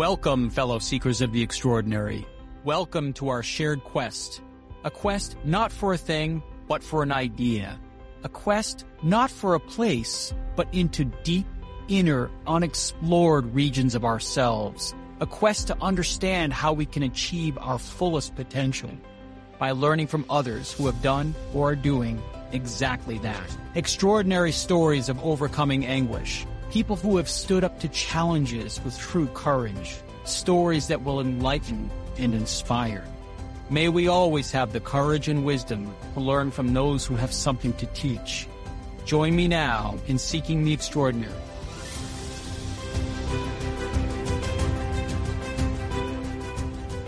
Welcome, fellow seekers of the extraordinary. Welcome to our shared quest. A quest not for a thing, but for an idea. A quest not for a place, but into deep, inner, unexplored regions of ourselves. A quest to understand how we can achieve our fullest potential by learning from others who have done or are doing exactly that. Extraordinary stories of overcoming anguish. People who have stood up to challenges with true courage. Stories that will enlighten and inspire. May we always have the courage and wisdom to learn from those who have something to teach. Join me now in seeking the extraordinary.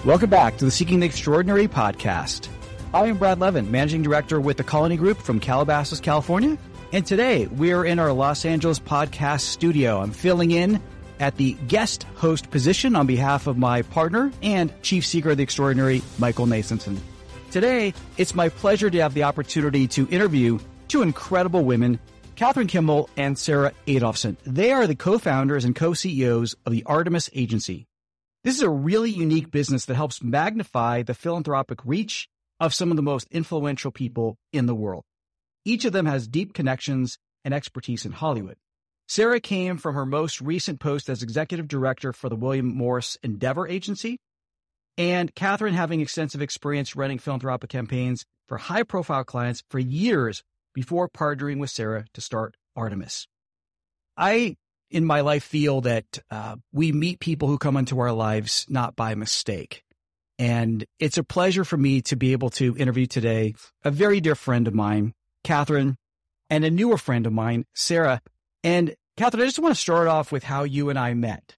Welcome back to the Seeking the Extraordinary podcast. I am Brad Levin, Managing Director with the Colony Group from Calabasas, California. And today we are in our Los Angeles podcast studio. I'm filling in at the guest host position on behalf of my partner and Chief Seeker of the Extraordinary, Michael Nathanson. Today, it's my pleasure to have the opportunity to interview two incredible women, Catherine Kimmel and Sarah Adolphson. They are the co-founders and co-CEOs of the Artemis Agency. This is a really unique business that helps magnify the philanthropic reach of some of the most influential people in the world. Each of them has deep connections and expertise in Hollywood. Sarah came from her most recent post as executive director for the William Morris Endeavor Agency, and Catherine having extensive experience running philanthropic campaigns for high profile clients for years before partnering with Sarah to start Artemis. I in my life feel that uh, we meet people who come into our lives not by mistake. And it's a pleasure for me to be able to interview today a very dear friend of mine, Catherine, and a newer friend of mine, Sarah. And Catherine, I just want to start off with how you and I met.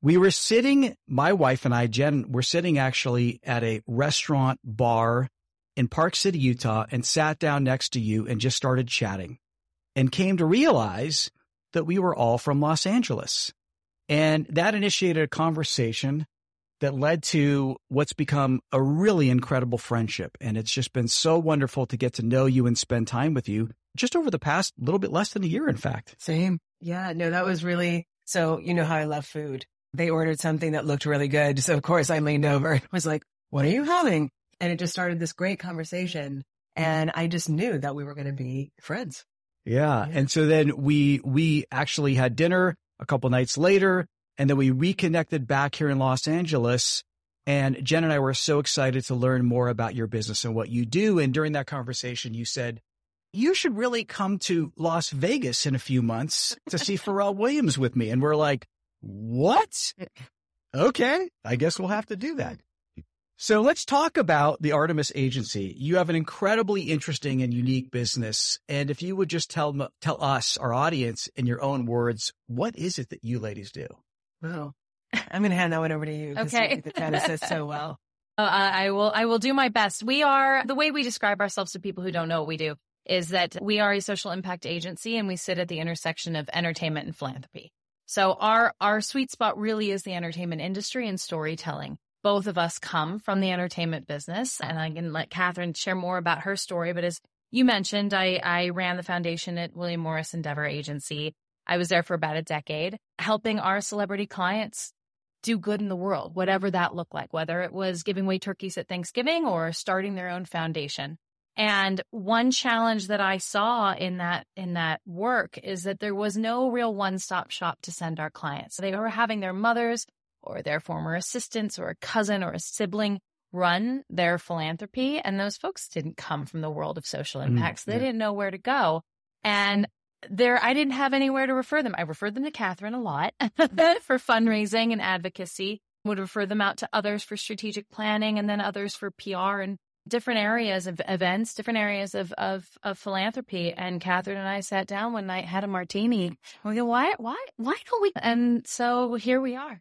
We were sitting, my wife and I, Jen, were sitting actually at a restaurant bar in Park City, Utah, and sat down next to you and just started chatting and came to realize that we were all from Los Angeles. And that initiated a conversation that led to what's become a really incredible friendship. And it's just been so wonderful to get to know you and spend time with you just over the past little bit less than a year, in fact. Same. Yeah. No, that was really, so you know how I love food. They ordered something that looked really good. So of course I leaned over and was like, what are you having? And it just started this great conversation. And I just knew that we were going to be friends. Yeah. And so then we, we actually had dinner a couple nights later and then we reconnected back here in Los Angeles. And Jen and I were so excited to learn more about your business and what you do. And during that conversation, you said, you should really come to Las Vegas in a few months to see Pharrell Williams with me. And we're like, what? Okay. I guess we'll have to do that. So let's talk about the Artemis Agency. You have an incredibly interesting and unique business. And if you would just tell, tell us, our audience, in your own words, what is it that you ladies do? Well, I'm going to hand that one over to you. Okay. You the genesis so well. Uh, I will, I will do my best. We are, the way we describe ourselves to people who don't know what we do is that we are a social impact agency and we sit at the intersection of entertainment and philanthropy. So our, our sweet spot really is the entertainment industry and storytelling both of us come from the entertainment business and I can let Catherine share more about her story. But as you mentioned, I, I ran the foundation at William Morris Endeavor Agency. I was there for about a decade, helping our celebrity clients do good in the world, whatever that looked like, whether it was giving away turkeys at Thanksgiving or starting their own foundation. And one challenge that I saw in that, in that work is that there was no real one-stop shop to send our clients. So They were having their mothers or their former assistants or a cousin or a sibling run their philanthropy. And those folks didn't come from the world of social mm, impacts. Mm, they yeah. didn't know where to go. And there, I didn't have anywhere to refer them. I referred them to Catherine a lot for fundraising and advocacy, would refer them out to others for strategic planning and then others for PR and different areas of events, different areas of, of, of philanthropy. And Catherine and I sat down one night, had a martini. We go, why, why, why don't we? And so here we are.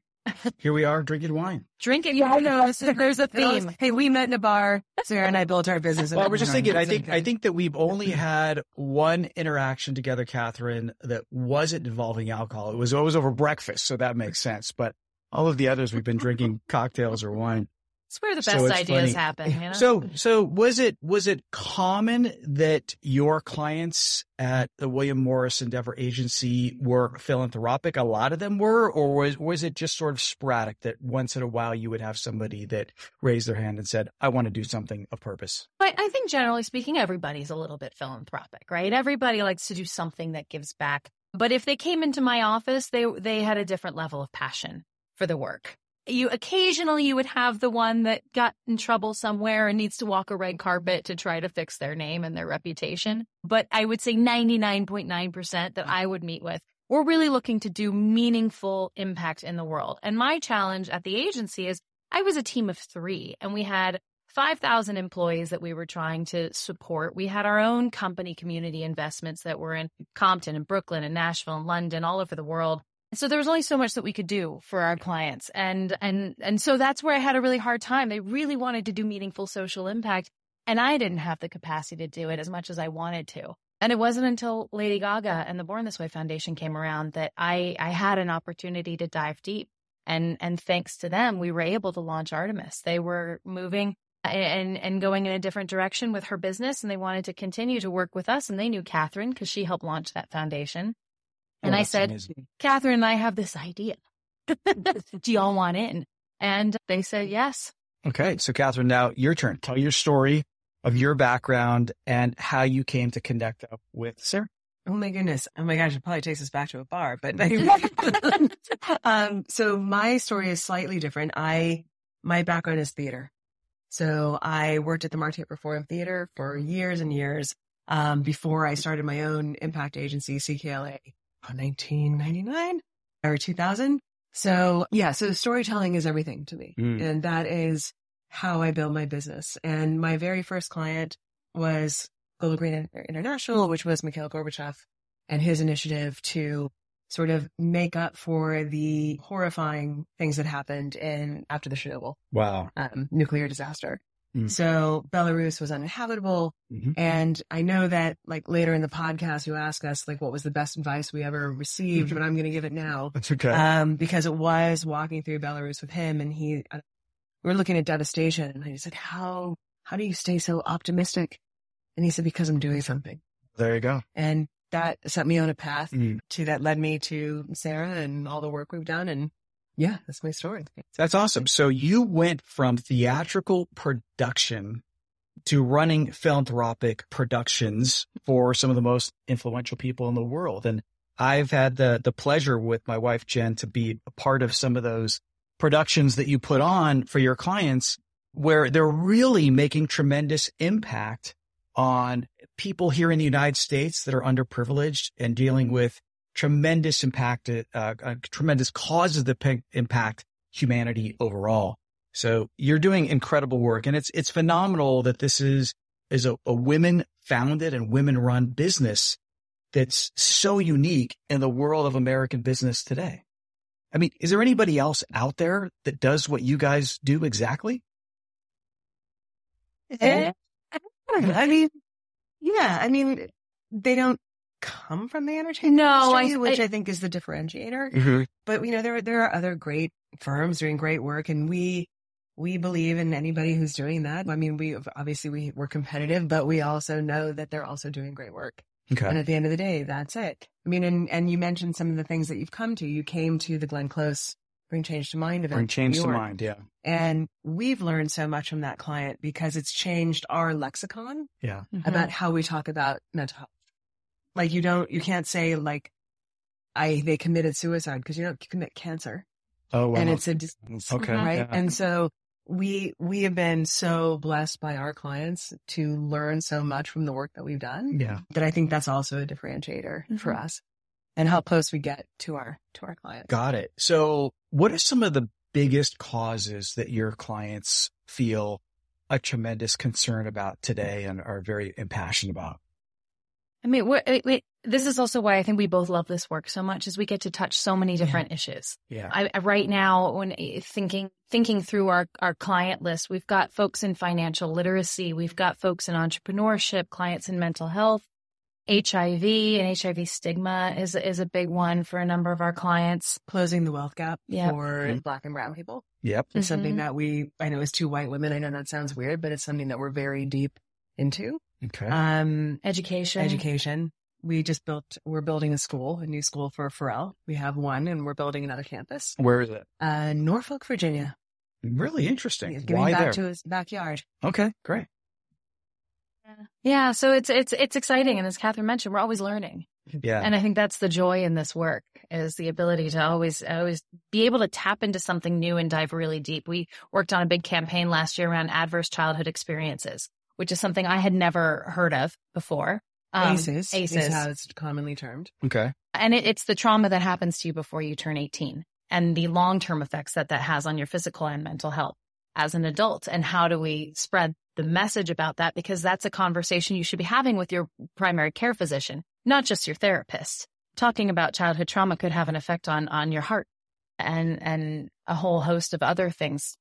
Here we are drinking wine. Drinking. Yeah, I know. There's a theme. hey, we met in a bar. Sarah and I built our business. Well, we're just thinking, I think, I think that we've only had one interaction together, Catherine, that wasn't involving alcohol. It was always over breakfast. So that makes sense. But all of the others, we've been drinking cocktails or wine. It's where the best it's ideas funny. happen. You know? So, so was it was it common that your clients at the William Morris Endeavor Agency were philanthropic? A lot of them were, or was was it just sort of sporadic that once in a while you would have somebody that raised their hand and said, "I want to do something of purpose." But I think generally speaking, everybody's a little bit philanthropic, right? Everybody likes to do something that gives back. But if they came into my office, they they had a different level of passion for the work. You occasionally you would have the one that got in trouble somewhere and needs to walk a red carpet to try to fix their name and their reputation. But I would say 99.9% that I would meet with we're really looking to do meaningful impact in the world. And my challenge at the agency is I was a team of 3 and we had 5,000 employees that we were trying to support. We had our own company community investments that were in Compton and Brooklyn and Nashville and London, all over the world. So there was only so much that we could do for our clients. And, and, and so that's where I had a really hard time. They really wanted to do meaningful social impact and I didn't have the capacity to do it as much as I wanted to. And it wasn't until Lady Gaga and the Born This Way Foundation came around that I, I had an opportunity to dive deep. And, and thanks to them, we were able to launch Artemis. They were moving and and going in a different direction with her business and they wanted to continue to work with us and they knew Catherine because she helped launch that foundation. And Oh, I said, amazing. Catherine and I have this idea. Do y'all want in? And they said yes. Okay, so Catherine, now your turn. Tell your story of your background and how you came to connect up with Sarah. Oh my goodness. Oh my gosh, it probably takes us back to a bar, but um, so my story is slightly different. I, my background is theater. So I worked at the Marte Performing Theater for years and years, um, before I started my own impact agency, CKLA, in 1999 or 2000. So yeah, so storytelling is everything to me. Mm. And that is how I build my business. And my very first client was Global Green International, which was Mikhail Gorbachev and his initiative to sort of make up for the horrifying things that happened in after the Chernobyl Wow. um, nuclear disaster. Mm. So Belarus was uninhabitable. Mhm. And I know that like later in the podcast, you ask us like, what was the best advice we ever received, but I'm going to give it now. That's okay. Um, because it was walking through Belarus with him and he, uh, we were looking at devastation and I said, how, how do you stay so optimistic? And he said, because I'm doing something. there you go. And that set me on a path Mm. to that led me to Sarah and all the work we've done. And yeah, that's my story. That's awesome. So you went from theatrical production to running philanthropic productions for some of the most influential people in the world. And I've had the, the pleasure with my wife, Jen, to be a part of some of those productions that you put on for your clients where they're really making tremendous impact on people here in the United States that are underprivileged and dealing with tremendous impact, uh, uh, tremendous causes that pe- impact humanity overall. So you're doing incredible work and it's, it's phenomenal that this is, is a, a women founded and women run business that's so unique in the world of American business today. I mean, is there anybody else out there that does what you guys do exactly? Eh, I mean, yeah, I mean, they don't come from the entertainment No, I- industry, which I- I, think is the differentiator. Mm-hmm. But you know, there there are other great firms doing great work, and we we believe in anybody who's doing that. I mean, we obviously we we're competitive, but we also know that they're also doing great work. Okay. And at the end of the day, that's it. I mean, and and you mentioned some of the things that you've come to. You came to the Glenn Close Bring Change to Mind event. Bring in change to mind. Yeah. And we've learned so much from that client because it's changed our lexicon Yeah. about how we talk about mental health. Like you don't, you can't say like, I, they committed suicide because you don't commit cancer Oh, wow. and it's a disease, okay. right? yeah. And so we, we have been so blessed by our clients to learn so much from the work that we've done yeah. that I think that's also a differentiator for Mhm. us and how close we get to our, to our clients. Got it. So what are some of the biggest causes that your clients feel a tremendous concern about today and are very impassioned about? I mean, we're, wait, wait, this is also why I think we both love this work so much is we get to touch so many different issues. Yeah. I, I- right now, when eh, thinking thinking through our our client list, we've got folks in financial literacy, we've got folks in entrepreneurship, clients in mental health, HIV and HIV stigma is is a big one for a number of our clients. Closing the wealth gap Yep. for Mhm. black and brown people. Yep. It's something Mhm. that we, I know as two white women, I know that sounds weird, but it's something that we're very deep into. Okay. Um, Education. education. We just built, we're building a school, a new school for Pharrell. We have one and we're building another campus. Where is it? Uh, Norfolk, Virginia. Really interesting. He's giving Why back there? to his backyard. okay, great. Yeah. So it's it's it's exciting, and as Catherine mentioned, we're always learning. Yeah. And I think that's the joy in this work is the ability to always, always be able to tap into something new and dive really deep. We worked on a big campaign last year around adverse childhood experiences, which is something I had never heard of before. Um, ACEs. ACEs. Is how it's commonly termed. okay. And it, it's the trauma that happens to you before you turn 18 and the long-term effects that that has on your physical and mental health as an adult. And how do we spread the message about that? Because that's a conversation you should be having with your primary care physician, not just your therapist. Talking about childhood trauma could have an effect on, on your heart and, and a whole host of other things.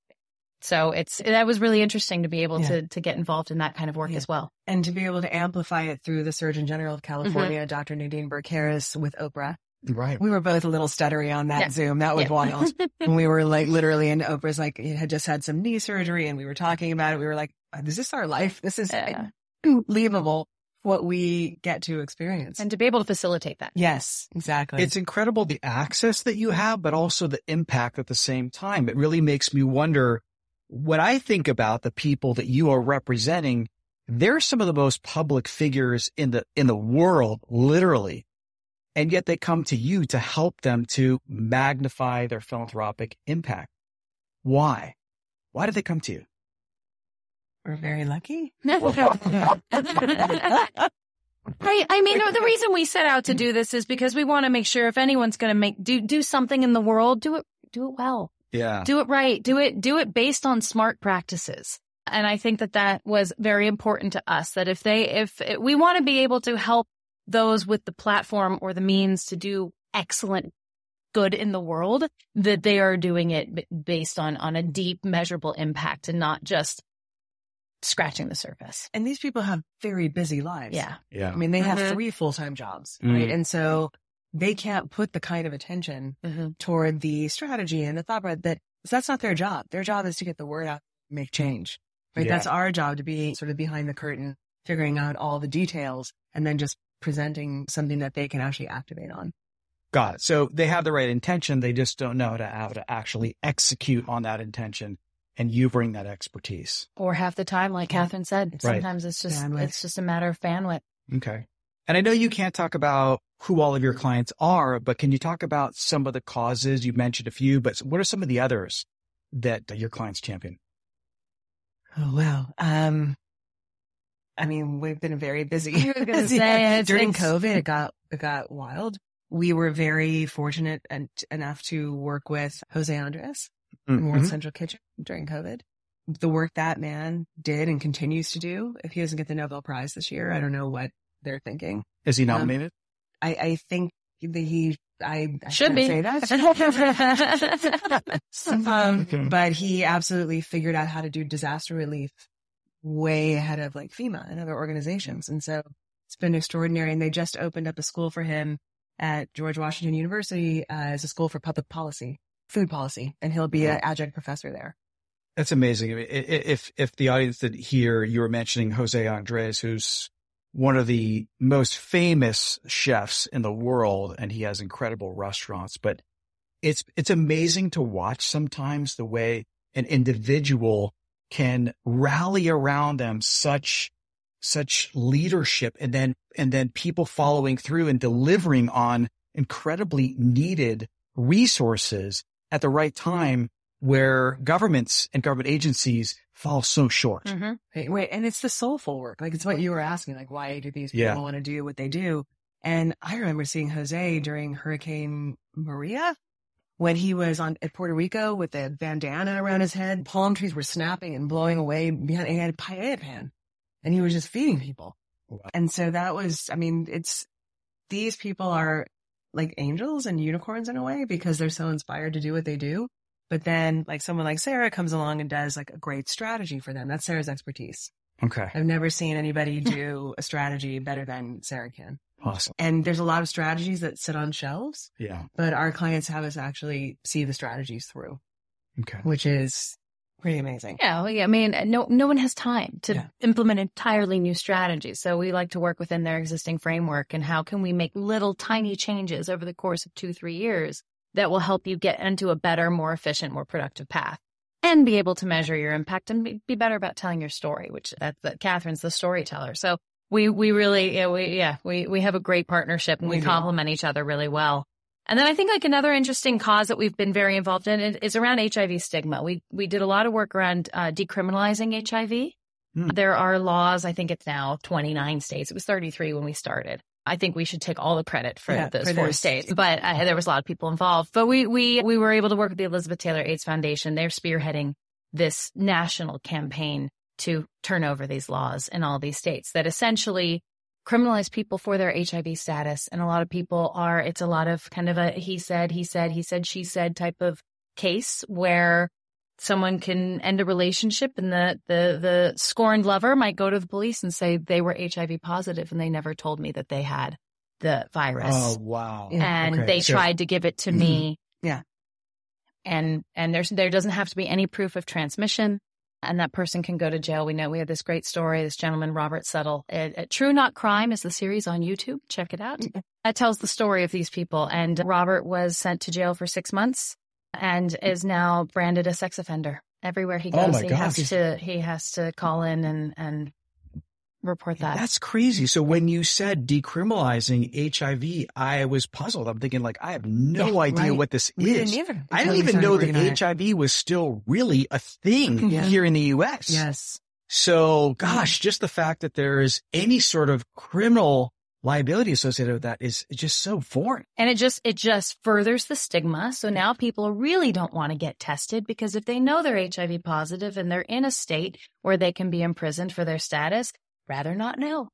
So it's, that was really interesting to be able Yeah. to, to get involved in that kind of work Yeah. as well. And to be able to amplify it through the Surgeon General of mm-hmm. California, Dr. Nadine Burke Harris with Oprah. Right. We were both a little stuttery on that Yeah. Zoom. That was Yeah. wild. and we were like literally and Oprah's like he had just had some knee surgery and we were talking about it. We were like, is this our life? This is Yeah. unbelievable what we get to experience. and to be able to facilitate that. yes, exactly. It's incredible the access that you have, but also the impact at the same time. It really makes me wonder when I think about the people that you are representing, they're some of the most public figures in the, in the world, literally. And yet they come to you to help them to magnify their philanthropic impact. Why? Why did they come to you? we're very lucky. I, I mean, the reason we set out to do this is because we want to make sure if anyone's going to make do do something in the world, do it do it well, Yeah. do it right, do it do it based on smart practices. And I think that that was very important to us. That if they if we want to be able to help those with the platform or the means to do excellent good in the world, that they are doing it based on on a deep measurable impact and not just scratching the surface. And these people have very busy lives. Yeah. Yeah. I mean, they have Mhm. three full-time jobs, right? Mhm. And so they can't put the kind of attention mm-hmm. toward the strategy and the thought process that that's not their job. Their job is to get the word out, make change, right? Yeah. That's our job to be sort of behind the curtain, figuring out all the details and then just presenting something that they can actually activate on. Got it. So they have the right intention. They just don't know to how to actually execute on that intention. And you bring that expertise. or half the time, like Catherine said. Right. Sometimes it's just Bandwidth. it's just a matter of bandwidth. Okay. And I know you can't talk about who all of your clients are, but can you talk about some of the causes? You mentioned a few, but what are some of the others that your clients champion? Oh, wow. Um, I mean, we've been very busy. I was gonna say, it's- during it's- COVID, it got, it got wild. We were very fortunate and enough to work with Jose Andres in World Mhm. Central Kitchen during COVID. The work that man did and continues to do. If he doesn't get the Nobel Prize this year, I don't know what they're thinking. Is he Um, nominated? I, I think that he, I, I Should can't be. say that. um, Okay. but he absolutely figured out how to do disaster relief way ahead of like FEMA and other organizations. And so it's been extraordinary. And they just opened up a school for him at George Washington University uh, as a school for public policy, food policy, and he'll be an adjunct professor there. That's amazing. I mean, i- i- If, if the audience did hear, you were mentioning Jose Andres, who's one of the most famous chefs in the world, and he has incredible restaurants, but it's, it's amazing to watch sometimes the way an individual can rally around them such, such leadership and then, and then people following through and delivering on incredibly needed resources at the right time where governments and government agencies fall so short. Mhm. Right, wait, and it's the soulful work. Like it's what you were asking, like why do these people Yeah. want to do what they do? And I remember seeing Jose during Hurricane Maria when he was on at Puerto Rico with a bandana around his head. Palm trees were snapping and blowing away behind. And he had a paella pan, and he was just feeding people. Wow. And so that was, I mean, it's these people are like angels and unicorns in a way because they're so inspired to do what they do. But then like someone like Sarah comes along and does like a great strategy for them. That's Sarah's expertise. Okay. I've never seen anybody do a strategy better than Sarah can. Awesome. And there's a lot of strategies that sit on shelves, Yeah. but our clients have us actually see the strategies through, Okay. which is pretty amazing. Yeah, well, yeah. I mean, no, no one has time to Yeah. implement entirely new strategies. So we like to work within their existing framework and how can we make little tiny changes over the course of two, three years that will help you get into a better, more efficient, more productive path and be able to measure your impact and be, be better about telling your story, which that, that Catherine's the storyteller. So we, we really, yeah, we, yeah, we, we have a great partnership and we, We complement each other really well. And then I think like another interesting cause that we've been very involved in is- around HIV stigma. We we did a lot of work around uh, decriminalizing HIV. Hmm. There are laws. I think it's now 29 states. It was 33 when we started. I think we should take all the credit for Yeah, those for four those. states, but uh, there was a lot of people involved. But we we we were able to work with the Elizabeth Taylor AIDS Foundation. They're spearheading this national campaign to turn over these laws in all these states that essentially criminalize people for their HIV status. And a lot of people are, it's a lot of kind of a he said, he said, he said, she said type of case where someone can end a relationship and the, the, the scorned lover might go to the police and say they were HIV positive and they never told me that they had the virus Oh, wow. Yeah. and Okay, they so- tried to give it to mm-hmm. me. Yeah. And and there's there doesn't have to be any proof of transmission. And that person can go to jail. We know we have this great story. This gentleman, Robert Suttle, at, uh, at uh, True Not Crime is the series on YouTube. Check it out. That tells the story of these people. And Robert was sent to jail for six months and is now branded a sex offender. Everywhere he Oh goes, my he has to he has to call in and and report that. That's crazy. So when you said decriminalizing HIV, I was puzzled. I'm thinking like, I have no Yeah, idea right. what this We is. didn't either. I until didn't even know working on it. that HIV was still really a thing Yeah. here in the U.S. Yes. So gosh, just the fact that there is any sort of criminal liability associated with that is just so foreign. And it just, it just furthers the stigma. So now people really don't want to get tested because if they know they're HIV positive and they're in a state where they can be imprisoned for their status, rather not know.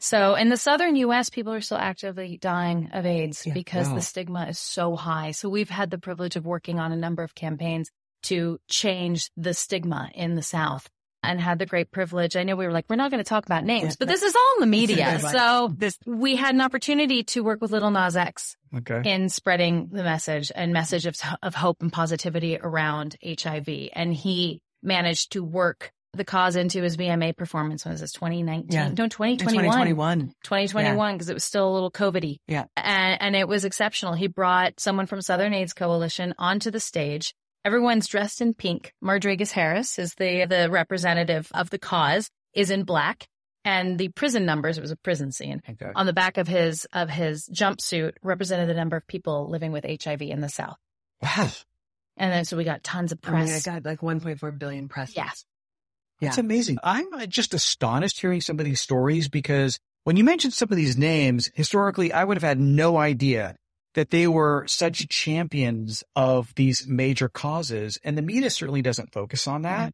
So in the southern US, people are still actively dying of AIDS Yeah. because Wow. the stigma is so high. So we've had the privilege of working on a number of campaigns to change the stigma in the South and had the great privilege. I know we were like, we're not going to talk about names, Yeah. but this is all in the media. So This, we had an opportunity to work with Lil Nas X Okay. in spreading the message and message of, of hope and positivity around HIV. And he managed to work the cause into his VMA performance. When was this? 2019? Yeah. No, in 2021. 2021. 2021 because it was still a little COVID-y. Yeah. And, and it was exceptional. He brought someone from Southern AIDS Coalition onto the stage. Everyone's dressed in pink. Mardrigas Harris is the, the representative of the cause is in black and the prison numbers, it was a prison scene Okay. on the back of his, of his jumpsuit represented the number of people living with HIV in the South. Wow. And then so we got tons of I mean, I press. got like 1.4 billion press. Yeah. That's amazing. I'm uh, just astonished hearing some of these stories because when you mentioned some of these names, historically, I would have had no idea that they were such champions of these major causes. And the media certainly doesn't focus on that.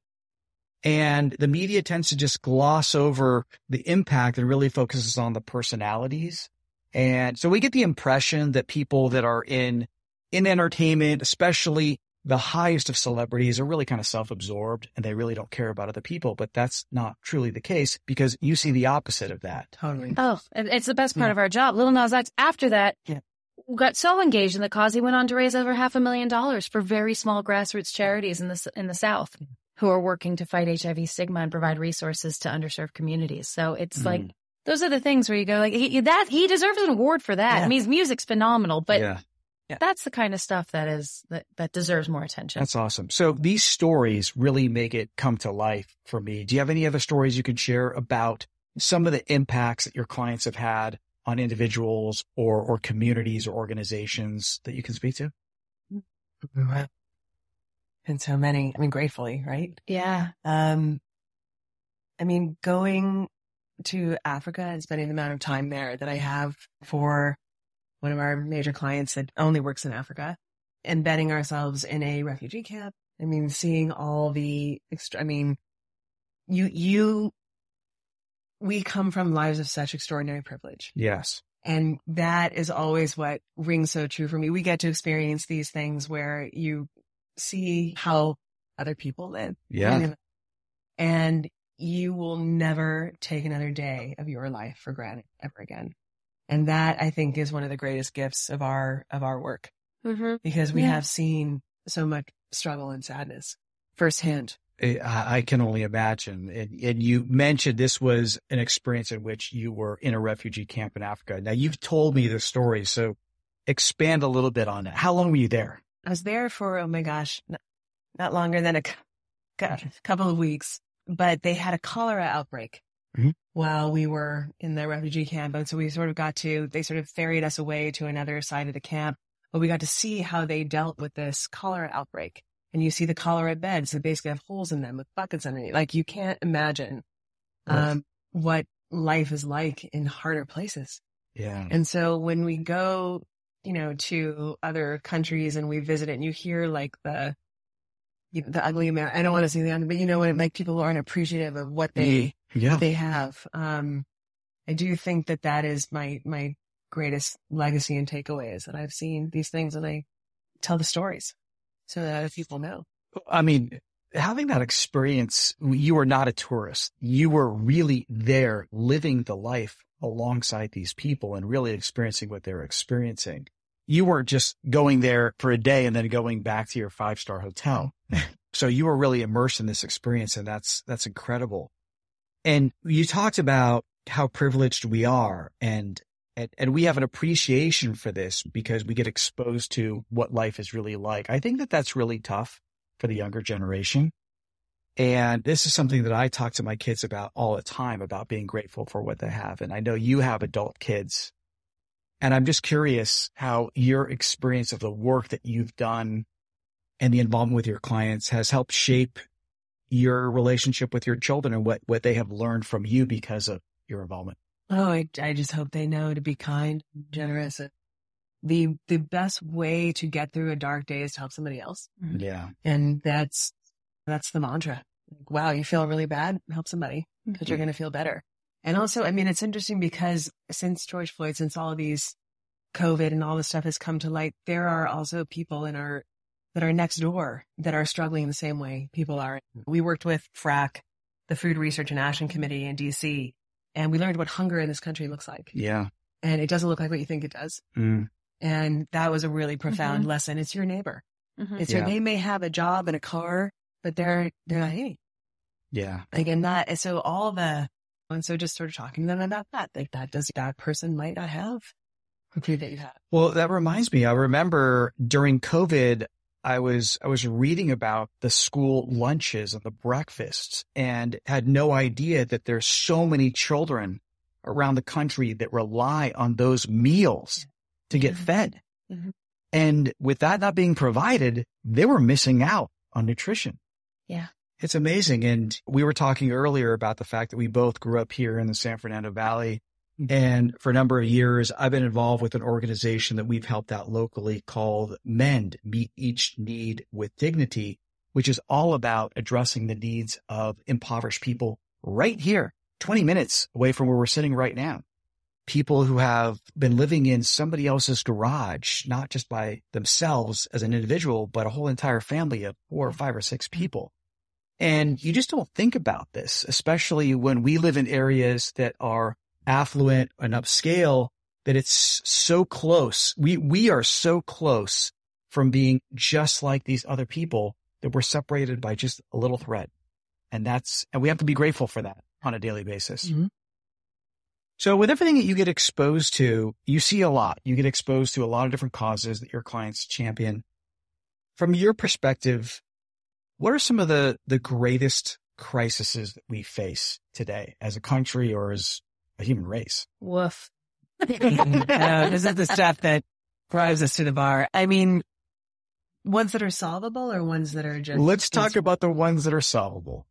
And the media tends to just gloss over the impact and really focuses on the personalities. And so we get the impression that people that are in, in entertainment, especially the highest of celebrities are really kind of self-absorbed and they really don't care about other people, but that's not truly the case because you see the opposite of that. Totally. Oh, it's the best part Yeah. of our job. Lil Nas X, after that, Yeah. Got so engaged in the cause, he went on to raise over half a million dollars for very small grassroots charities in the, in the South who are working to fight HIV stigma and provide resources to underserved communities. So it's Mm. like, those are the things where you go like, he, that, he deserves an award for that. Yeah. I mean, his music's phenomenal, but yeah, that's the kind of stuff that is, that, that deserves more attention. that's awesome. So these stories really make it come to life for me. Do you have any other stories you can share about some of the impacts that your clients have had on individuals or, or communities or organizations that you can speak to? Wow. And so many, I mean, gratefully, right? yeah. Um, I mean, going to Africa and spending the amount of time there that I have for one of our major clients that only works in Africa, embedding ourselves in a refugee camp. I mean, seeing all the extra, I mean, you, you, we come from lives of such extraordinary privilege. Yes. And that is always what rings so true for me. We get to experience these things where you see how other people live. Yeah. And you will never take another day of your life for granted ever again. And that I think is one of the greatest gifts of our, of our work Mm-hmm. because we Yeah. have seen so much struggle and sadness firsthand. I, I can only imagine. And, and you mentioned this was an experience in which you were in a refugee camp in Africa. Now you've told me the story, so expand a little bit on it. How long were you there? I was there for, oh my gosh, not, not longer than a cou- cou- couple of weeks, but they had a cholera outbreak Mhm. while we were in the refugee camp. And so we sort of got to, they sort of ferried us away to another side of the camp, but we got to see how they dealt with this cholera outbreak. And you see the cholera beds that basically have holes in them with buckets underneath. Like you can't imagine, um, what life is like in harder places. Yeah. And so when we go, you know, to other countries and we visit it and you hear like the, you know, the ugly American, I don't want to say the ugly, but you know, when like people aren't appreciative of what they, Yeah. they have. Um, I do think that that is my, my greatest legacy and takeaway is that I've seen these things and I tell the stories so that other people know. I mean, having that experience, you were not a tourist. You were really there living the life alongside these people and really experiencing what they're experiencing. You weren't just going there for a day and then going back to your five star hotel. so you were really immersed in this experience and that's, that's incredible. And you talked about how privileged we are and, and, and we have an appreciation for this because we get exposed to what life is really like. I think that that's really tough for the younger generation. And this is something that I talk to my kids about all the time about being grateful for what they have. And I know you have adult kids. And I'm just curious how your experience of the work that you've done and the involvement with your clients has helped shape your relationship with your children and what, what they have learned from you because of your involvement. Oh, I, I just hope they know to be kind, generous. The, the best way to get through a dark day is to help somebody else. Mm-hmm. Yeah. And that's, that's the mantra. Like, wow, you feel really bad? Help somebody because you're mm-hmm. going to feel better. And also, I mean, it's interesting because since George Floyd, since all of these COVID and all this stuff has come to light, there are also people in our, that are next door that are struggling in the same way people are. Mm-hmm. We worked with FRAC, the Food Research and Action Committee in DC, and we learned what hunger in this country looks like. Yeah. And it doesn't look like what you think it does. Mm. And that was a really profound lesson. It's your neighbor. Mhm. It's Yeah. your, they may have a job and a car, but they're, they're not eating. Yeah. Like, and that, and so all the, and so just sort of talking to them about that, like that does, that person might not have the food that you have. Well, that reminds me. I remember during COVID, I was, I was reading about the school lunches and the breakfasts and had no idea that there's so many children around the country that rely on those meals to get Mhm. fed. Mhm. And with that not being provided, they were missing out on nutrition. Yeah. It's amazing. And we were talking earlier about the fact that we both grew up here in the San Fernando Valley. Mm-hmm. And for a number of years, I've been involved with an organization that we've helped out locally called MEND, Meet Each Need with Dignity, which is all about addressing the needs of impoverished people right here, 20 minutes away from where we're sitting right now. People who have been living in somebody else's garage, not just by themselves as an individual, but a whole entire family of four or five or six people. And you just don't think about this, especially when we live in areas that are affluent and upscale, that it's so close. We, we are so close from being just like these other people that we're separated by just a little thread. And that's, and we have to be grateful for that on a daily basis. Mhm. So with everything that you get exposed to, you see a lot. You get exposed to a lot of different causes that your clients champion. From your perspective, what are some of the, the greatest crises that we face today as a country or as a human race? Woof. uh, this is the stuff that drives us to the bar. I mean, ones that are solvable or ones that are just. Let's talk about the ones that are solvable.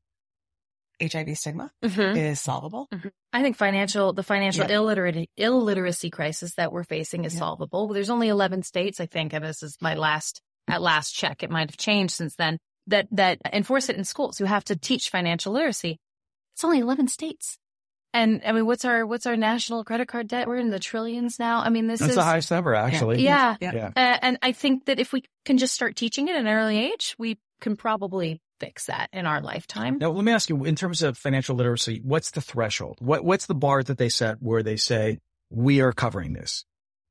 HIV stigma Mhm. is solvable. I think financial, the financial Yeah. illiterate, illiteracy crisis that we're facing is Yeah. solvable. There's only 11 states, I think, and this is my last, at last check. It might have changed since then that, that enforce it in schools who have to teach financial literacy. It's only 11 states. And I mean, what's our, what's our national credit card debt? We're in the trillions now. I mean, this That's is, the highest ever, actually. yeah. Yeah. Yeah. Uh, and I think that if we can just start teaching it at an early age, we can probably fix that in our lifetime. Now, let me ask you, in terms of financial literacy, what's the threshold? What, what's the bar that they set where they say, we are covering this?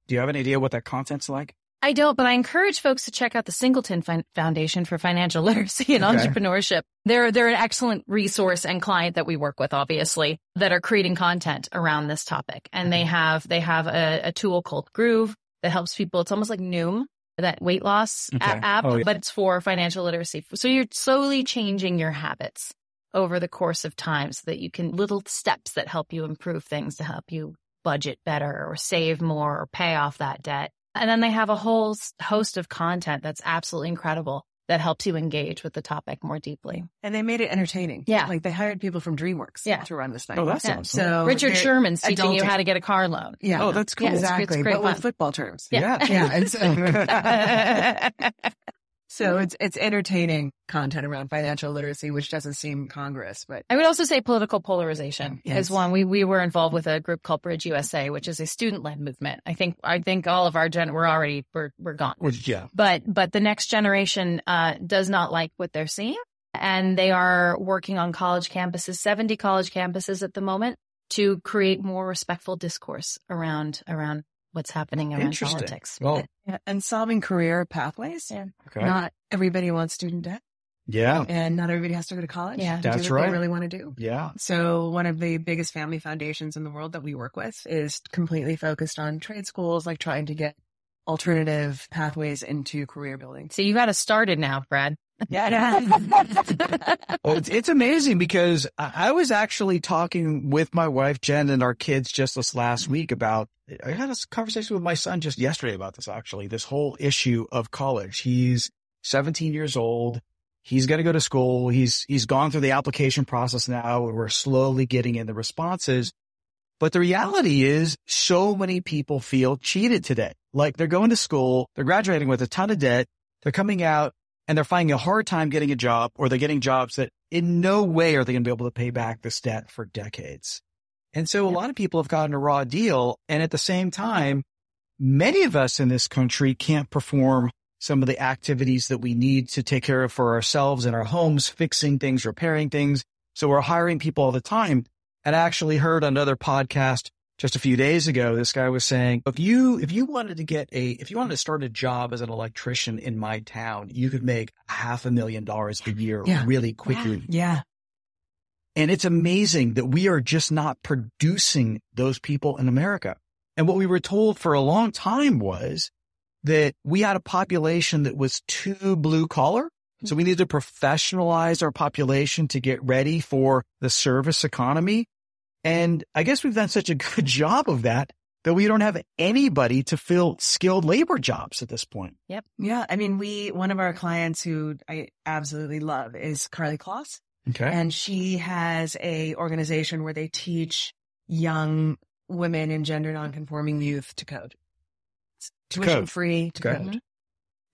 Do you have an idea what that content's like? I don't, but I encourage folks to check out the Singleton Foundation for Financial Literacy and Okay. Entrepreneurship. They're they're an excellent resource and client that we work with, obviously, that are creating content around this topic. And they have they have a, a tool called Groove that helps people. It's almost like Noom, that weight loss Okay. app, Oh, yeah. but it's for financial literacy. So you're slowly changing your habits over the course of time so that you can little steps that help you improve things to help you budget better or save more or pay off that debt. And then they have a whole host of content that's absolutely incredible that helps you engage with the topic more deeply. And they made it entertaining. Yeah. Like they hired people from DreamWorks Yeah. to run this thing. Oh, that's Yeah. so Richard they're- Sherman's teaching you how to get a car loan. Yeah. Oh, that's cool. Yeah, it's- it's exactly. great but with football terms. Yeah. Yeah. And so, so it's, it's entertaining content around financial literacy, which doesn't seem congruous, but I would also say political polarization Yes. is one. We we were involved with a group called Bridge USA, which is a student led movement. I think I think all of our gen we're already we're we're gone. Which, yeah. but but the next generation uh, does not like what they're seeing, and they are working on college campuses, seventy college campuses at the moment, to create more respectful discourse around around what's happening around politics. Well, Yeah, and solving career pathways. Yeah. okay. Not everybody wants student debt yeah. and not everybody has to go to college Yeah. to do That's what right. they really want to do. Yeah. So one of the biggest family foundations in the world that we work with is completely focused on trade schools, like trying to get alternative pathways into career building. So you got us started now, Brad. Yeah. Well, it's, it's amazing because I, I was actually talking with my wife, Jen, and our kids just this last week about, I had a conversation with my son just yesterday about this, actually, this whole issue of college. He's 17 years old. He's going to go to school. He's, he's gone through the application process now. and We're slowly getting in the responses. But the reality is so many people feel cheated today. Like they're going to school, they're graduating with a ton of debt. They're coming out and they're finding a hard time getting a job or they're getting jobs that in no way are they going to be able to pay back this debt for decades. And so a lot of people have gotten a raw deal. And at the same time, many of us in this country can't perform some of the activities that we need to take care of for ourselves in our homes, fixing things, repairing things. So we're hiring people all the time. And I actually heard another podcast just a few days ago, this guy was saying, if you, if you wanted to get a, if you wanted to start a job as an electrician in my town, you could make half a million dollars a year Yeah. really quickly. yeah. And it's amazing that we are just not producing those people in America. And what we were told for a long time was that we had a population that was too blue collar. So we need to professionalize our population to get ready for the service economy. And I guess we've done such a good job of that that we don't have anybody to fill skilled labor jobs at this point. Yep. Yeah. I mean, we, one of our clients who I absolutely love is Karlie Kloss. Okay. And she has a organization where they teach young women and gender nonconforming youth to code. It's To tuition code. free to Okay. code.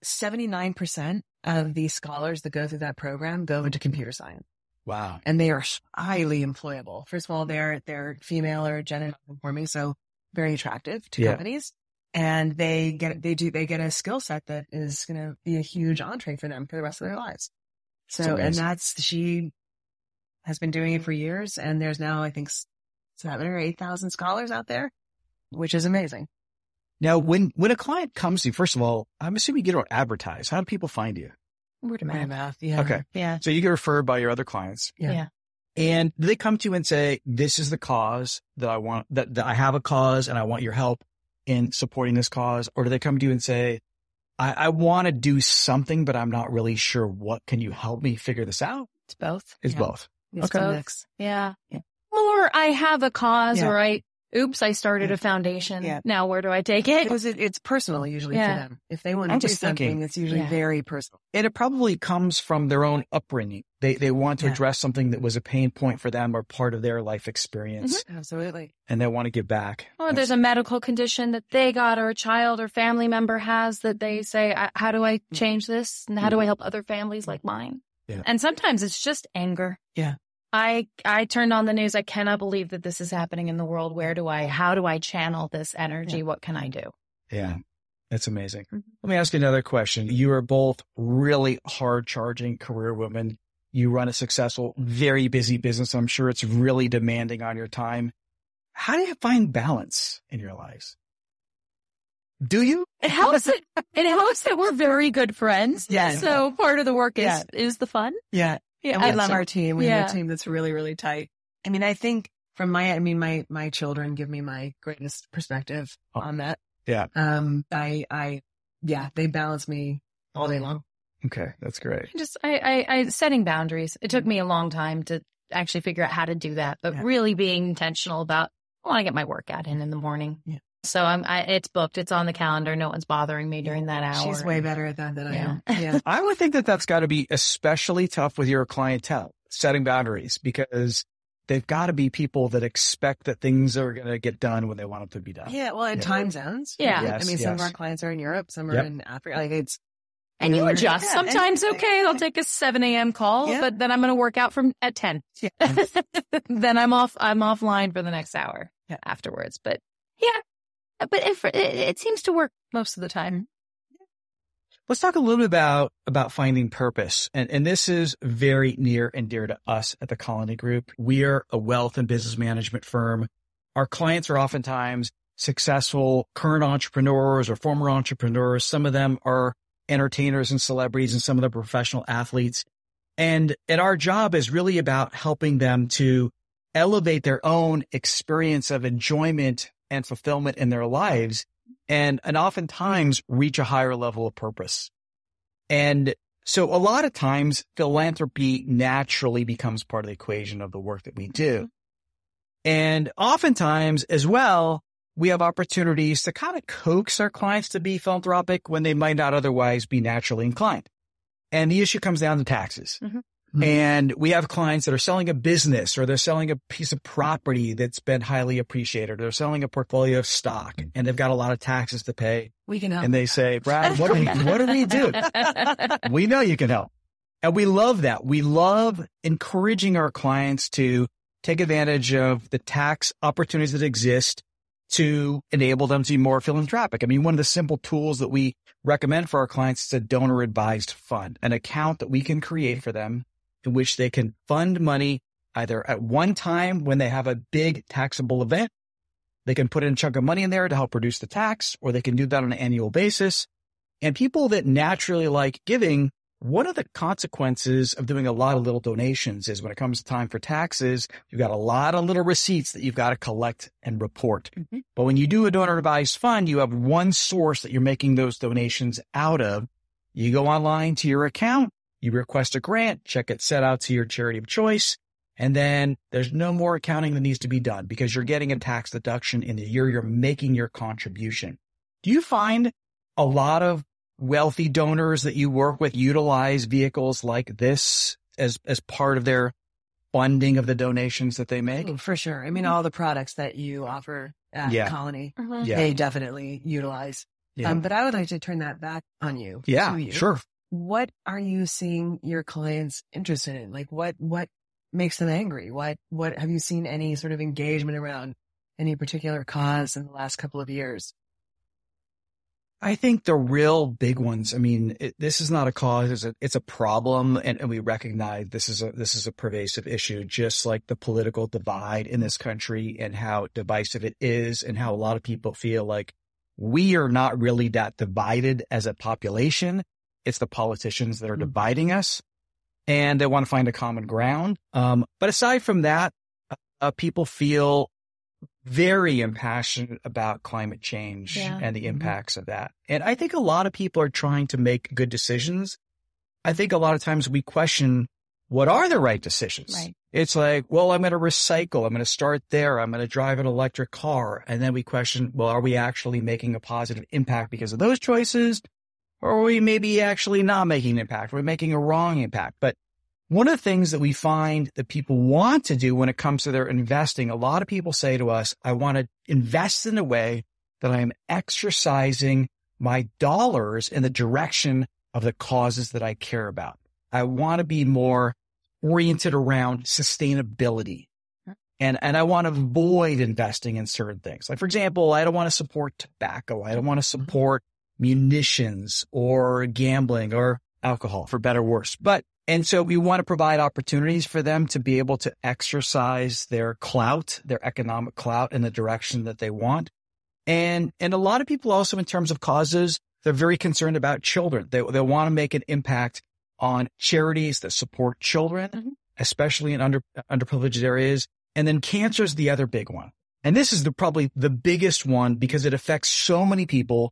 79% of the scholars that go through that program go into computer science Wow. and they are highly employable. First of all, they're, they're female or gender nonconforming. So very attractive to Yeah. companies and they get, they do, they get a skill set that is going to be a huge entree for them for the rest of their lives. So, and that's, she has been doing it for years and there's now, I think, seven or 8,000 scholars out there, which is amazing. Now, when, when a client comes to you, first of all, I'm assuming you don't advertise. How do people find you? Word of My mouth. math. Yeah. Okay. Yeah. So you get referred by your other clients Yeah. Yeah. and do they come to you and say, this is the cause that I want, that, that I have a cause and I want your help in supporting this cause. Or do they come to you and say, I, I want to do something, but I'm not really sure what. Can you help me figure this out? It's both. It's Yeah. both. It's Okay. a mix. Yeah. Yeah. Or I have a cause Yeah. or I, oops, I started Yeah. a foundation. Yeah. Now where do I take it? Because it, it's personal usually Yeah. for them. If they want I to do was thinking- something, it's usually Yeah. very personal. And it probably comes from their own upbringing. They, they want to Yeah. address something that was a pain point for them or part of their life experience mm-hmm. Absolutely. and they want to give back. Or there's a medical condition that they got or a child or family member has that they say, "I- how do I mm. change this? And how do mm-hmm. I help other families like mine? Yeah. And sometimes it's just anger. Yeah. I, I turned on the news. I cannot believe that this is happening in the world. Where do I, how do I channel this energy? Yeah. What can I do? Yeah. That's amazing. Mhm. Let me ask you another question. You are both really hard charging career women. You run a successful, very busy business. I'm sure it's really demanding on your time. How do you find balance in your lives? Do you? It helps that it helps that we're very good friends. Yes. So part of the work is Yeah. is the fun. Yeah. Yeah. And we I love so- our team. We have a team that's really, really tight. I mean, I think from my, I mean, my, my children give me my greatest perspective Oh. on that. Yeah. Um, I, I, yeah, they balance me all day long. Okay. That's great. just I, I I setting boundaries. It took me a long time to actually figure out how to do that, but Yeah. really being intentional about I want to get my workout in in the morning. Yeah. So I'm I, it's booked. It's on the calendar. No one's bothering me during that hour. She's way better at that than Yeah. I am. Yeah. I would think that that's got to be especially tough with your clientele, setting boundaries because they've got to be people that expect that things are going to get done when they want them to be done. Yeah. Well, in Yeah. time zones. Yeah. I mean, Yes, some of our clients are in Europe, some are Yep. in Africa. Like it's, and you Yeah. adjust. Yeah. Sometimes And- okay, I'll take a seven a.m. call, Yeah. but then I'm going to work out from at ten. Yeah. then I'm off. I'm offline for the next hour Yeah. afterwards. But yeah, but if it, it seems to work most of the time. Let's talk a little bit about, about finding purpose. And, and this is very near and dear to us at the Colony Group. We are a wealth and business management firm. Our clients are oftentimes successful current entrepreneurs or former entrepreneurs. Some of them are entertainers and celebrities and some of them are professional athletes. And, and our job is really about helping them to elevate their own experience of enjoyment and fulfillment in their lives and, and oftentimes reach a higher level of purpose. And so a lot of times philanthropy naturally becomes part of the equation of the work that we do. And oftentimes as well, we have opportunities to kind of coax our clients to be philanthropic when they might not otherwise be naturally inclined. And the issue comes down to taxes. Mhm. Mhm. And we have clients that are selling a business or they're selling a piece of property that's been highly appreciated. Or they're selling a portfolio of stock and they've got a lot of taxes to pay. we can help. And they say, Brad, what do we, what do we do? We know you can help. And we love that. We love encouraging our clients to take advantage of the tax opportunities that exist to enable them to be more philanthropic. I mean, one of the simple tools that we recommend for our clients is a donor advised fund, an account that we can create for them in which they can fund money either at one time when they have a big taxable event. They can put in a chunk of money in there to help reduce the tax, or they can do that on an annual basis. And people that naturally like giving, one of the consequences of doing a lot of little donations is when it comes to time for taxes, you've got a lot of little receipts that you've got to collect and report. Mhm. But when you do a donor advised fund, you have one source that you're making those donations out of. You go online to your account, you request a grant, check it set out to your charity of choice. And then there's no more accounting that needs to be done because you're getting a tax deduction in the year you're making your contribution. Do you find a lot of wealthy donors that you work with utilize vehicles like this as, as part of their funding of the donations that they make? Oh, for sure. I mean, all the products that you offer at Yeah. Colony, Mhm. Yeah. they definitely utilize. Yeah. Um, but I would like to turn that back on you. yeah, to you. sure. What are you seeing your clients interested in? Like what, what makes them angry? What, what have you seen any sort of engagement around any particular cause in the last couple of years? I think the real big ones. I mean, it, this is not a cause; it's a it's a problem, and, and we recognize this is a this is a pervasive issue, just like the political divide in this country and how divisive it is, and how a lot of people feel like we are not really that divided as a population. It's the politicians that are Mhm. dividing us, and they want to find a common ground. Um, but aside from that, uh, people feel very impassioned about climate change Yeah. and the Mhm. impacts of that. And I think a lot of people are trying to make good decisions. I think a lot of times we question what are the right decisions? Right. It's like, well, I'm going to recycle. I'm going to start there. I'm going to drive an electric car. And then we question, well, are we actually making a positive impact because of those choices? Or we maybe actually not making an impact? We're making a wrong impact. But one of the things that we find that people want to do when it comes to their investing, a lot of people say to us, I want to invest in a way that I am exercising my dollars in the direction of the causes that I care about. I want to be more oriented around sustainability. And, and I want to avoid investing in certain things. Like, for example, I don't want to support tobacco. I don't want to support munitions or gambling or alcohol for better or worse. But And so we want to provide opportunities for them to be able to exercise their clout, their economic clout in the direction that they want. And, and a lot of people also in terms of causes, they're very concerned about children. They, they want to make an impact on charities that support children, mm-hmm. especially in under, underprivileged areas. And then cancer is the other big one. And this is the probably the biggest one because it affects so many people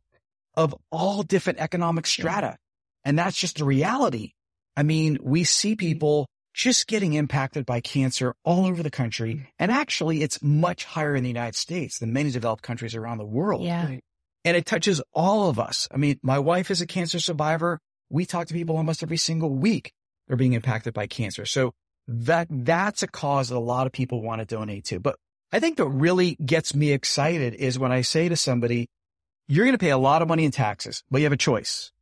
of all different economic strata. And that's just the reality. I mean, we see mm-hmm. people just getting impacted by cancer all over the country. Mm-hmm. And actually it's much higher in the United States than many developed countries around the world. Yeah. And it touches all of us. I mean, my wife is a cancer survivor. We talk to people almost every single week. They're being impacted by cancer. So that, that's a cause that a lot of people want to donate to. But I think what really gets me excited is when I say to somebody, you're going to pay a lot of money in taxes, but you have a choice.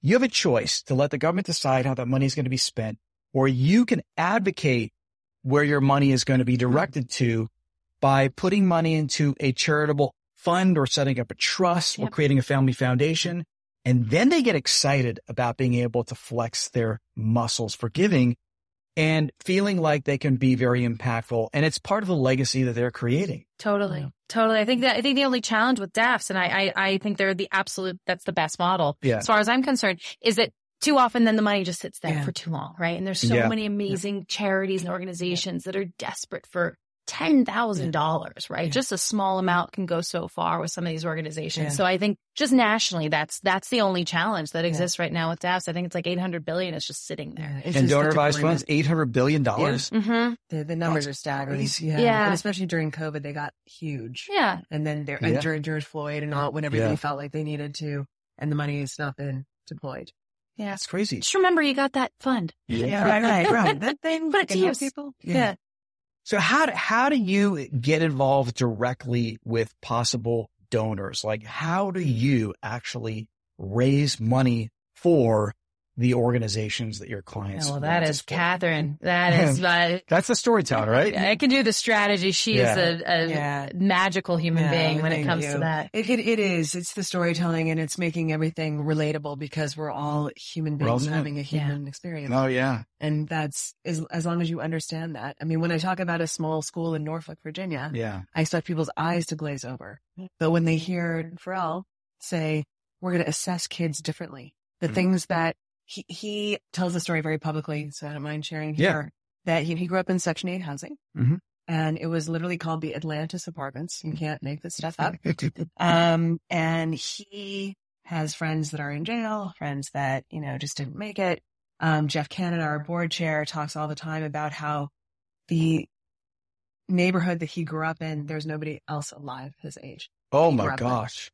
You have a choice to let the government decide how that money is going to be spent, or you can advocate where your money is going to be directed to by putting money into a charitable fund or setting up a trust yep. or creating a family foundation. And then they get excited about being able to flex their muscles for giving and feeling like they can be very impactful. And it's part of the legacy that they're creating. Totally. Totally. I think that, I think the only challenge with DAFs, and I, I, I think they're the absolute, that's the best model. Yeah. As far as I'm concerned, is that too often then the money just sits there yeah. for too long, right? And there's so yeah. many amazing charities and organizations that are desperate for $10,000, right? Yeah. Just a small amount can go so far with some of these organizations. Yeah. So I think just nationally, that's, that's the only challenge that exists yeah. right now with DAFs. I think it's like 800 billion is just sitting there. and donor advised funds, $800 billion. Mm-hmm. The, the, numbers that's are staggering. Yeah. yeah. And especially during COVID, they got huge. Yeah. And then they're, and during George Floyd and all, when everybody felt like they needed to, and the money has not been deployed. Yeah. It's crazy. Just remember you got that fund. Yeah, right, right, right. That thing, put it to use. people. yeah. So how do, how do you get involved directly with possible donors? Like how do you actually raise money for the organizations that your clients. Well, that is Catherine. That is my. That's the storyteller, right? I can do the strategy. She yeah. is a, a yeah. magical human yeah, being when it comes you. to that. It, it, it is. It's the storytelling and it's making everything relatable because we're all human beings all having a human experience. Oh yeah. And that's as, as long as you understand that. I mean, when I talk about a small school in Norfolk, Virginia, yeah, I expect people's eyes to glaze over. But when they hear Pharrell say, we're going to assess kids differently, the mm-hmm. things that he, he tells the story very publicly, so I don't mind sharing here, yeah. that he, he grew up in Section 8 housing. Mm-hmm. And it was literally called the Atlantis Apartments. You can't make this stuff up. um, and he has friends that are in jail, friends that, you know, just didn't make it. Um, Jeff Canada, our board chair, talks all the time about how the neighborhood that he grew up in, there's nobody else alive his age. Oh my gosh. In.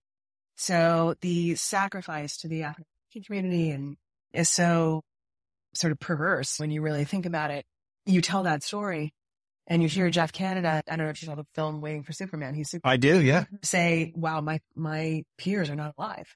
So the sacrifice to the African community and is so sort of perverse when you really think about it. You tell that story and you hear Jeff Canada. I don't know if you saw the film Waiting for Superman. He's super. I do. Yeah. Say, wow, my, my peers are not alive.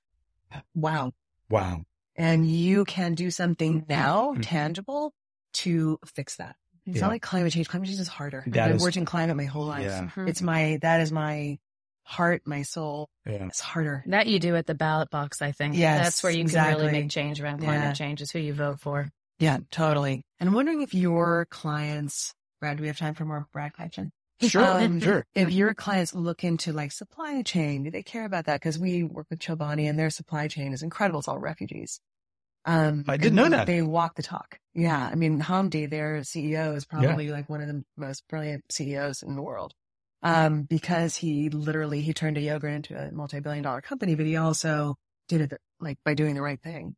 Wow. Wow. And you can do something now mm-hmm. tangible to fix that. It's yeah. not like climate change. Climate change is harder. That I've is, worked in climate my whole life. Yeah. Mm-hmm. It's my, that is my heart, my soul. Yeah. It's harder. That you do at the ballot box, I think. Yes. That's where you exactly. can really make change around climate yeah. change is who you vote for. Yeah, totally. And I'm wondering if your clients, Brad, do we have time for more Brad question? Sure, um, sure. If your clients look into like supply chain, do they care about that? Because we work with Chobani and their supply chain is incredible. It's all refugees. Um, I didn't know that. They walk the talk. Yeah. I mean, Hamdi, their CEO is probably yeah. like one of the most brilliant CEOs in the world um, because he literally, he turned a yoga into a multi-billion dollar company, but he also did it like by doing the right thing.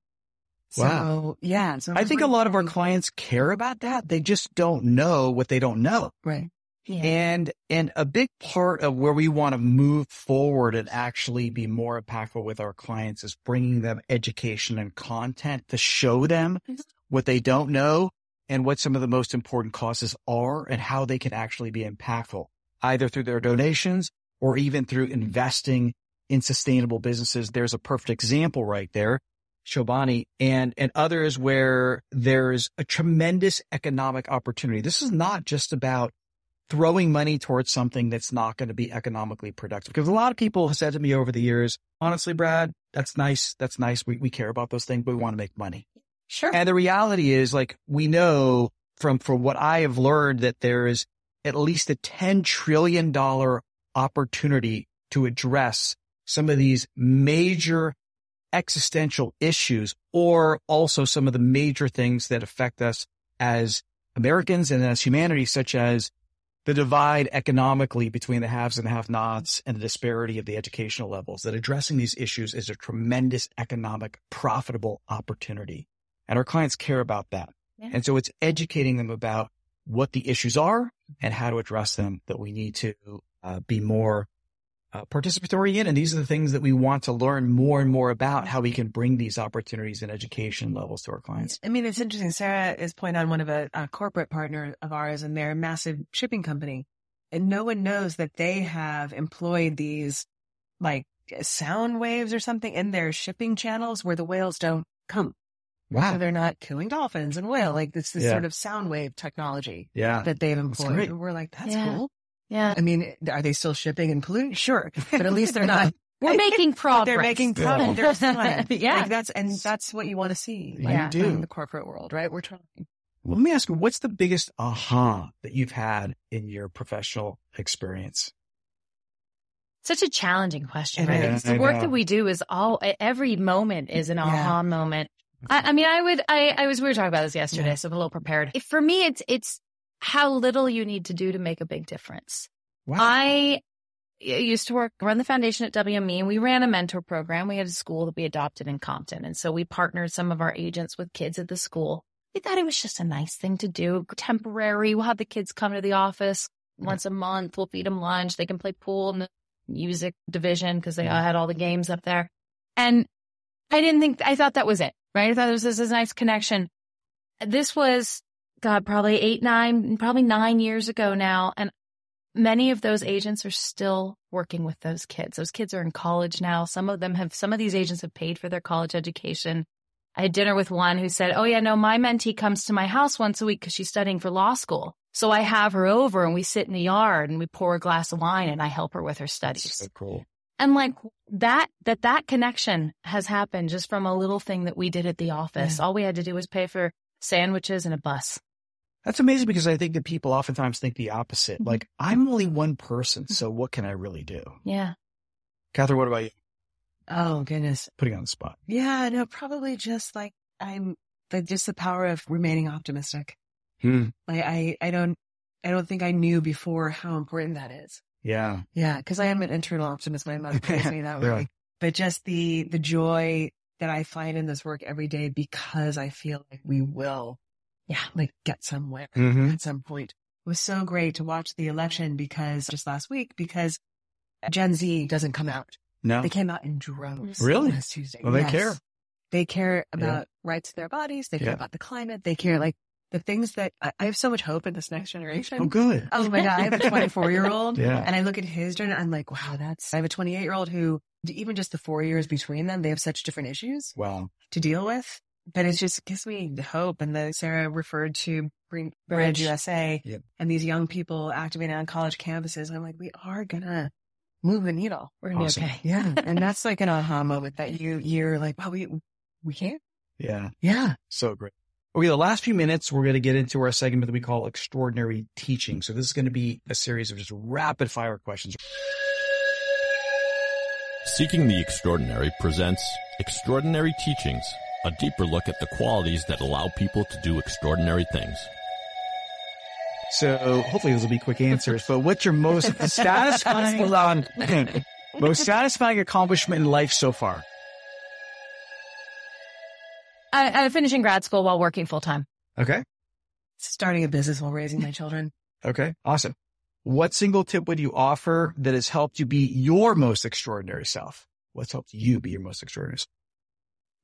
Wow. So, yeah. So I think a lot of our clients care about that. They just don't know what they don't know. Right. Yeah. And, and a big part of where we want to move forward and actually be more impactful with our clients is bringing them education and content to show them mm-hmm. what they don't know and what some of the most important causes are and how they can actually be impactful either through their donations or even through investing in sustainable businesses. There's a perfect example right there, Chobani, and, and others where there's a tremendous economic opportunity. This is not just about throwing money towards something that's not going to be economically productive. Because a lot of people have said to me over the years, honestly, Brad, that's nice. That's nice. We, we care about those things, but we want to make money. Sure. And the reality is like, we know from, from what I have learned that there is at least a $10 trillion opportunity to address some of these major existential issues or also some of the major things that affect us as Americans and as humanity, such as the divide economically between the haves and the have nots and the disparity of the educational levels, that addressing these issues is a tremendous economic profitable opportunity. And our clients care about that. Yeah. And so it's educating them about what the issues are and how to address them that we need to uh, be more uh, participatory in. And these are the things that we want to learn more and more about how we can bring these opportunities and education levels to our clients. I mean, it's interesting. Sarah is pointing on one of a, a corporate partner of ours and they're a massive shipping company. And no one knows that they have employed these like sound waves or something in their shipping channels where the whales don't come. So they're not killing dolphins and whale. Like it's this Yeah. sort of sound wave technology Yeah. that they've employed. And we're like, that's Yeah. cool. yeah. I mean, are they still shipping and polluting? Sure. But at least they're not. We're making progress. They're making progress. They're fine. Yeah. Like that's, and that's what you want to see. You do. In the corporate world, right? We're trying. Well, let me ask you, what's the biggest aha that you've had in your professional experience? Such a challenging question, It right? is. Because the I work know. that we do is all every moment is an Yeah. aha moment. I, I mean, I would, I, I was, we were talking about this yesterday, Yeah. so I'm a little prepared. If- For me, it's, it's how little you need to do to make a big difference. Wow. I used to work, run the foundation at WME and we ran a mentor program. We had a school that we adopted in Compton. And so we partnered some of our agents with kids at the school. We thought it was just a nice thing to do, temporary. We'll have the kids come to the office once a month. We'll feed them lunch. They can play pool in the music division because they all had all the games up there. And I didn't think, I thought that was it, right? I thought this was this nice connection. This was, God, probably eight, nine, probably nine years ago now. And many of those agents are still working with those kids. Those kids are in college now. Some of them have, some of these agents have paid for their college education. I had dinner with one who said, Oh yeah, no, my mentee comes to my house once a week because she's studying for law school. So I have her over and we sit in the yard and we pour a glass of wine and I help her with her studies. so cool. And like that, that, that connection has happened just from a little thing that we did at the office. All we had to do was pay for sandwiches and a bus. That's amazing because I think that people oftentimes think the opposite. Mhm. Like, I'm only one person, so what can I really do? Yeah. Catherine, what about you? Oh goodness. Putting you on the spot. Yeah, no, probably just like I'm the just the power of remaining optimistic. Hmm. Like I, I don't, I don't think I knew before how important that is. Yeah. Yeah, because I am an internal optimist. My mother raised me that way. Yeah. But just the the joy that I find in this work every day because I feel like we will, yeah, like get somewhere Mm-hmm. at some point. It was so great to watch the election because just last week because Gen Z doesn't come out. No. They came out in droves. Really? Last Tuesday. Well, they Yes. care. They care about rights to their bodies. They care Yeah. about the climate. They care like the things that I, I have so much hope in this next generation. Oh, good. Oh my God. I have a 24 year old Yeah. and I look at his journey. I'm like, wow, that's, I have a 28 year old who even just the four years between them, they have such different issues Wow. to deal with. But it just gives me hope. And the Sarah referred to Green Bridge Bridge. USA Yep. and these young people activating on college campuses. I'm like, we are gonna move the needle. We're going to Awesome. be okay. Yeah. and that's like an aha moment that you, you're like, wow, we, we can't. Yeah. Yeah. So great. Okay, the last few minutes, we're going to get into our segment that we call extraordinary teaching. So this is going to be a series of just rapid fire questions. Seeking the Extraordinary presents Extraordinary Teachings, a deeper look at the qualities that allow people to do extraordinary things. So hopefully those will be quick answers, but what's your most satisfying, hold on. most satisfying accomplishment in life so far? I, I'm finishing grad school while working full time. Okay. Starting a business while raising my children. Okay. Awesome. What single tip would you offer that has helped you be your most extraordinary self? What's helped you be your most extraordinary self?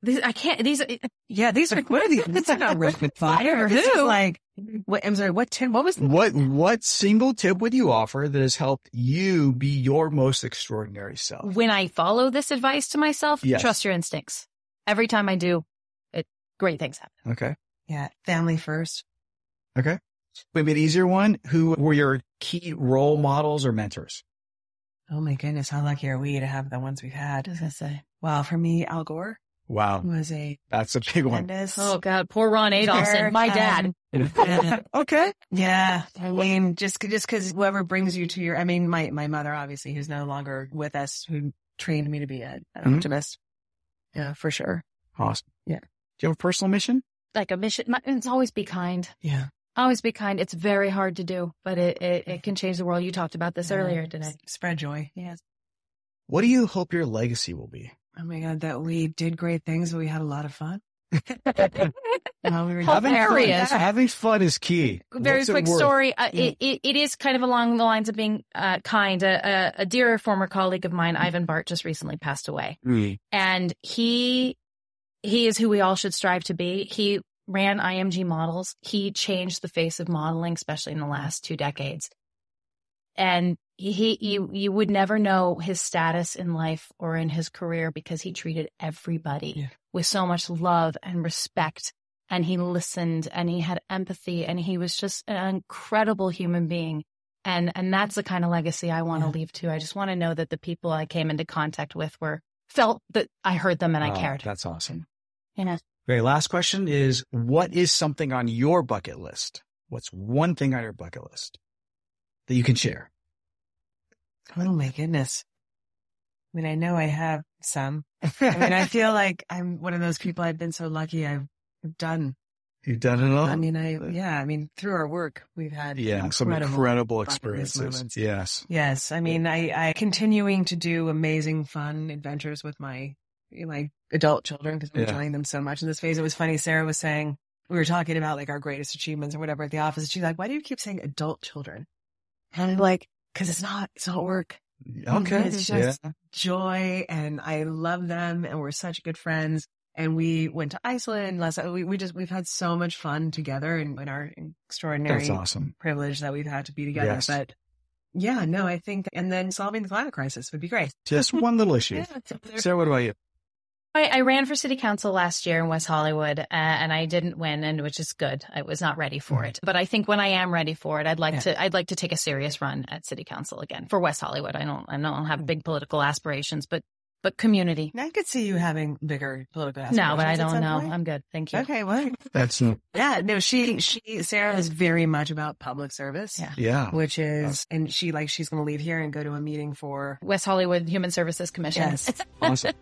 These, I can't, these, uh, Yeah. These are, what are these? It's not rapid fire. This is Who? like, what, I'm sorry, what, 10, what was the What, what single tip would you offer that has helped you be your most extraordinary self? when I follow this advice to myself, Yes. trust your instincts. Every time I do, it, great things happen. Okay. Yeah. Family first. Okay. Maybe an easier one. Who were your key role models or mentors? Oh my goodness. How lucky are we to have the ones we've had? I was going to say. Wow. For me, Al Gore. Wow. was a That's a big one. tremendous. Oh God, poor Ron Adolphson, my dad. Yeah. okay. Yeah. I mean, just, just cause whoever brings you to your, I mean, my, my mother, obviously, who's no longer with us, who trained me to be a, an Mhm. optimist. Yeah, for sure. Awesome. Yeah. Do you have a personal mission? Like a mission, my- it's always be kind. Yeah. Always be kind. It's very hard to do, but it, it, it can change the world. You talked about this earlier today. Spread joy. Yes. What do you hope your legacy will be? Oh my God, that we did great things, but we had a lot of fun. While we were Having fun, Hilarious. having fun is key. Very What's quick worth? story. Uh, Yeah. it, it, it is kind of along the lines of being uh, kind. A, a, a dear former colleague of mine, Ivan Bart, just recently passed away. Mm. and he he is who we all should strive to be. He ran IMG models. He changed the face of modeling, especially in the last two decades. And he, you you would never know his status in life or in his career because he treated everybody Yeah. with so much love and respect. And he listened and he had empathy and he was just an incredible human being. And and that's the kind of legacy I want to Yeah. leave too. I just want to know that the people I came into contact with were felt that I heard them and I Oh, cared. That's awesome. Yeah. Very last question is what is something on your bucket list? What's one thing on your bucket list that you can share? Oh my goodness. I mean, I know I have some. I mean, I feel like I'm one of those people. I've been so lucky. I've done. You've done it all? I mean, I yeah. I mean, through our work, we've had yeah, some incredible incredible bucket list experiences. Yes. Yes, I mean, I I continuing to do amazing, fun adventures with my my adult children because I'm Yeah. enjoying them so much in this phase. It was funny. Sarah was saying we were talking about like our greatest achievements or whatever at the office. She's like, "Why do you keep saying adult children?" And I'm like, "Because it's not. It's not work. Okay. Mm-hmm. It's yeah. just joy, and I love them, and we're such good friends." And we went to Iceland last. We we just we've had so much fun together, and in our extraordinary That's awesome. privilege that we've had to be together. Yes. But yeah, no, I think, and then solving the climate crisis would be great. Just one little issue. Yeah, it's. Sarah, what about you? I, I ran for city council last year in West Hollywood, uh, and I didn't win, and which is good. I was not ready for it, but I think when I am ready for it, I'd like Yeah. to. I'd like to take a serious run at city council again for West Hollywood. I don't. I don't have big political aspirations, but but community. I could see you having bigger political aspirations. No, but I don't know. point. I'm good. Thank you. Okay, well, That's yeah, no, she, she, Sarah is very much about public service. Yeah. yeah. Which is, and she like, she's going to leave here and go to a meeting for, West Hollywood Human Services Commission. yes. Awesome.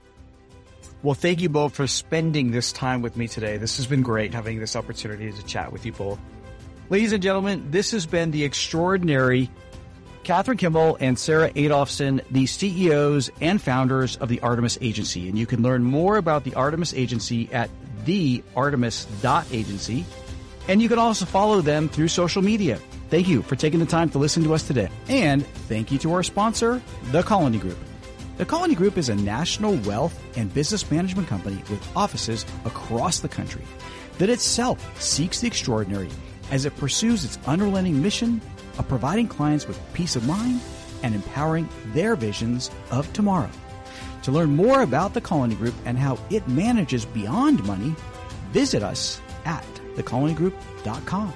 Well, thank you both for spending this time with me today. This has been great having this opportunity to chat with you both. Ladies and gentlemen, this has been the extraordinary Catherine Kimmel and Sarah Adolphson, the CEOs and founders of the Artemis Agency. And you can learn more about the Artemis Agency at theartemis.agency. And you can also follow them through social media. Thank you for taking the time to listen to us today. And thank you to our sponsor, The Colony Group. The Colony Group is a national wealth and business management company with offices across the country that itself seeks the extraordinary as it pursues its unrelenting mission of providing clients with peace of mind and empowering their visions of tomorrow. To learn more about the Colony Group and how it manages beyond money, visit us at thecolonygroup.com.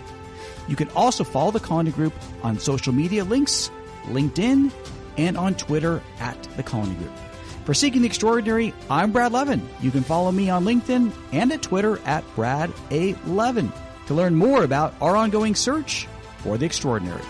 You can also follow the Colony Group on social media links, LinkedIn, and on Twitter at the Colony Group. For Seeking the Extraordinary, I'm Brad Levin. You can follow me on LinkedIn and at Twitter at Brad A. Levin to learn more about our ongoing search for the extraordinary.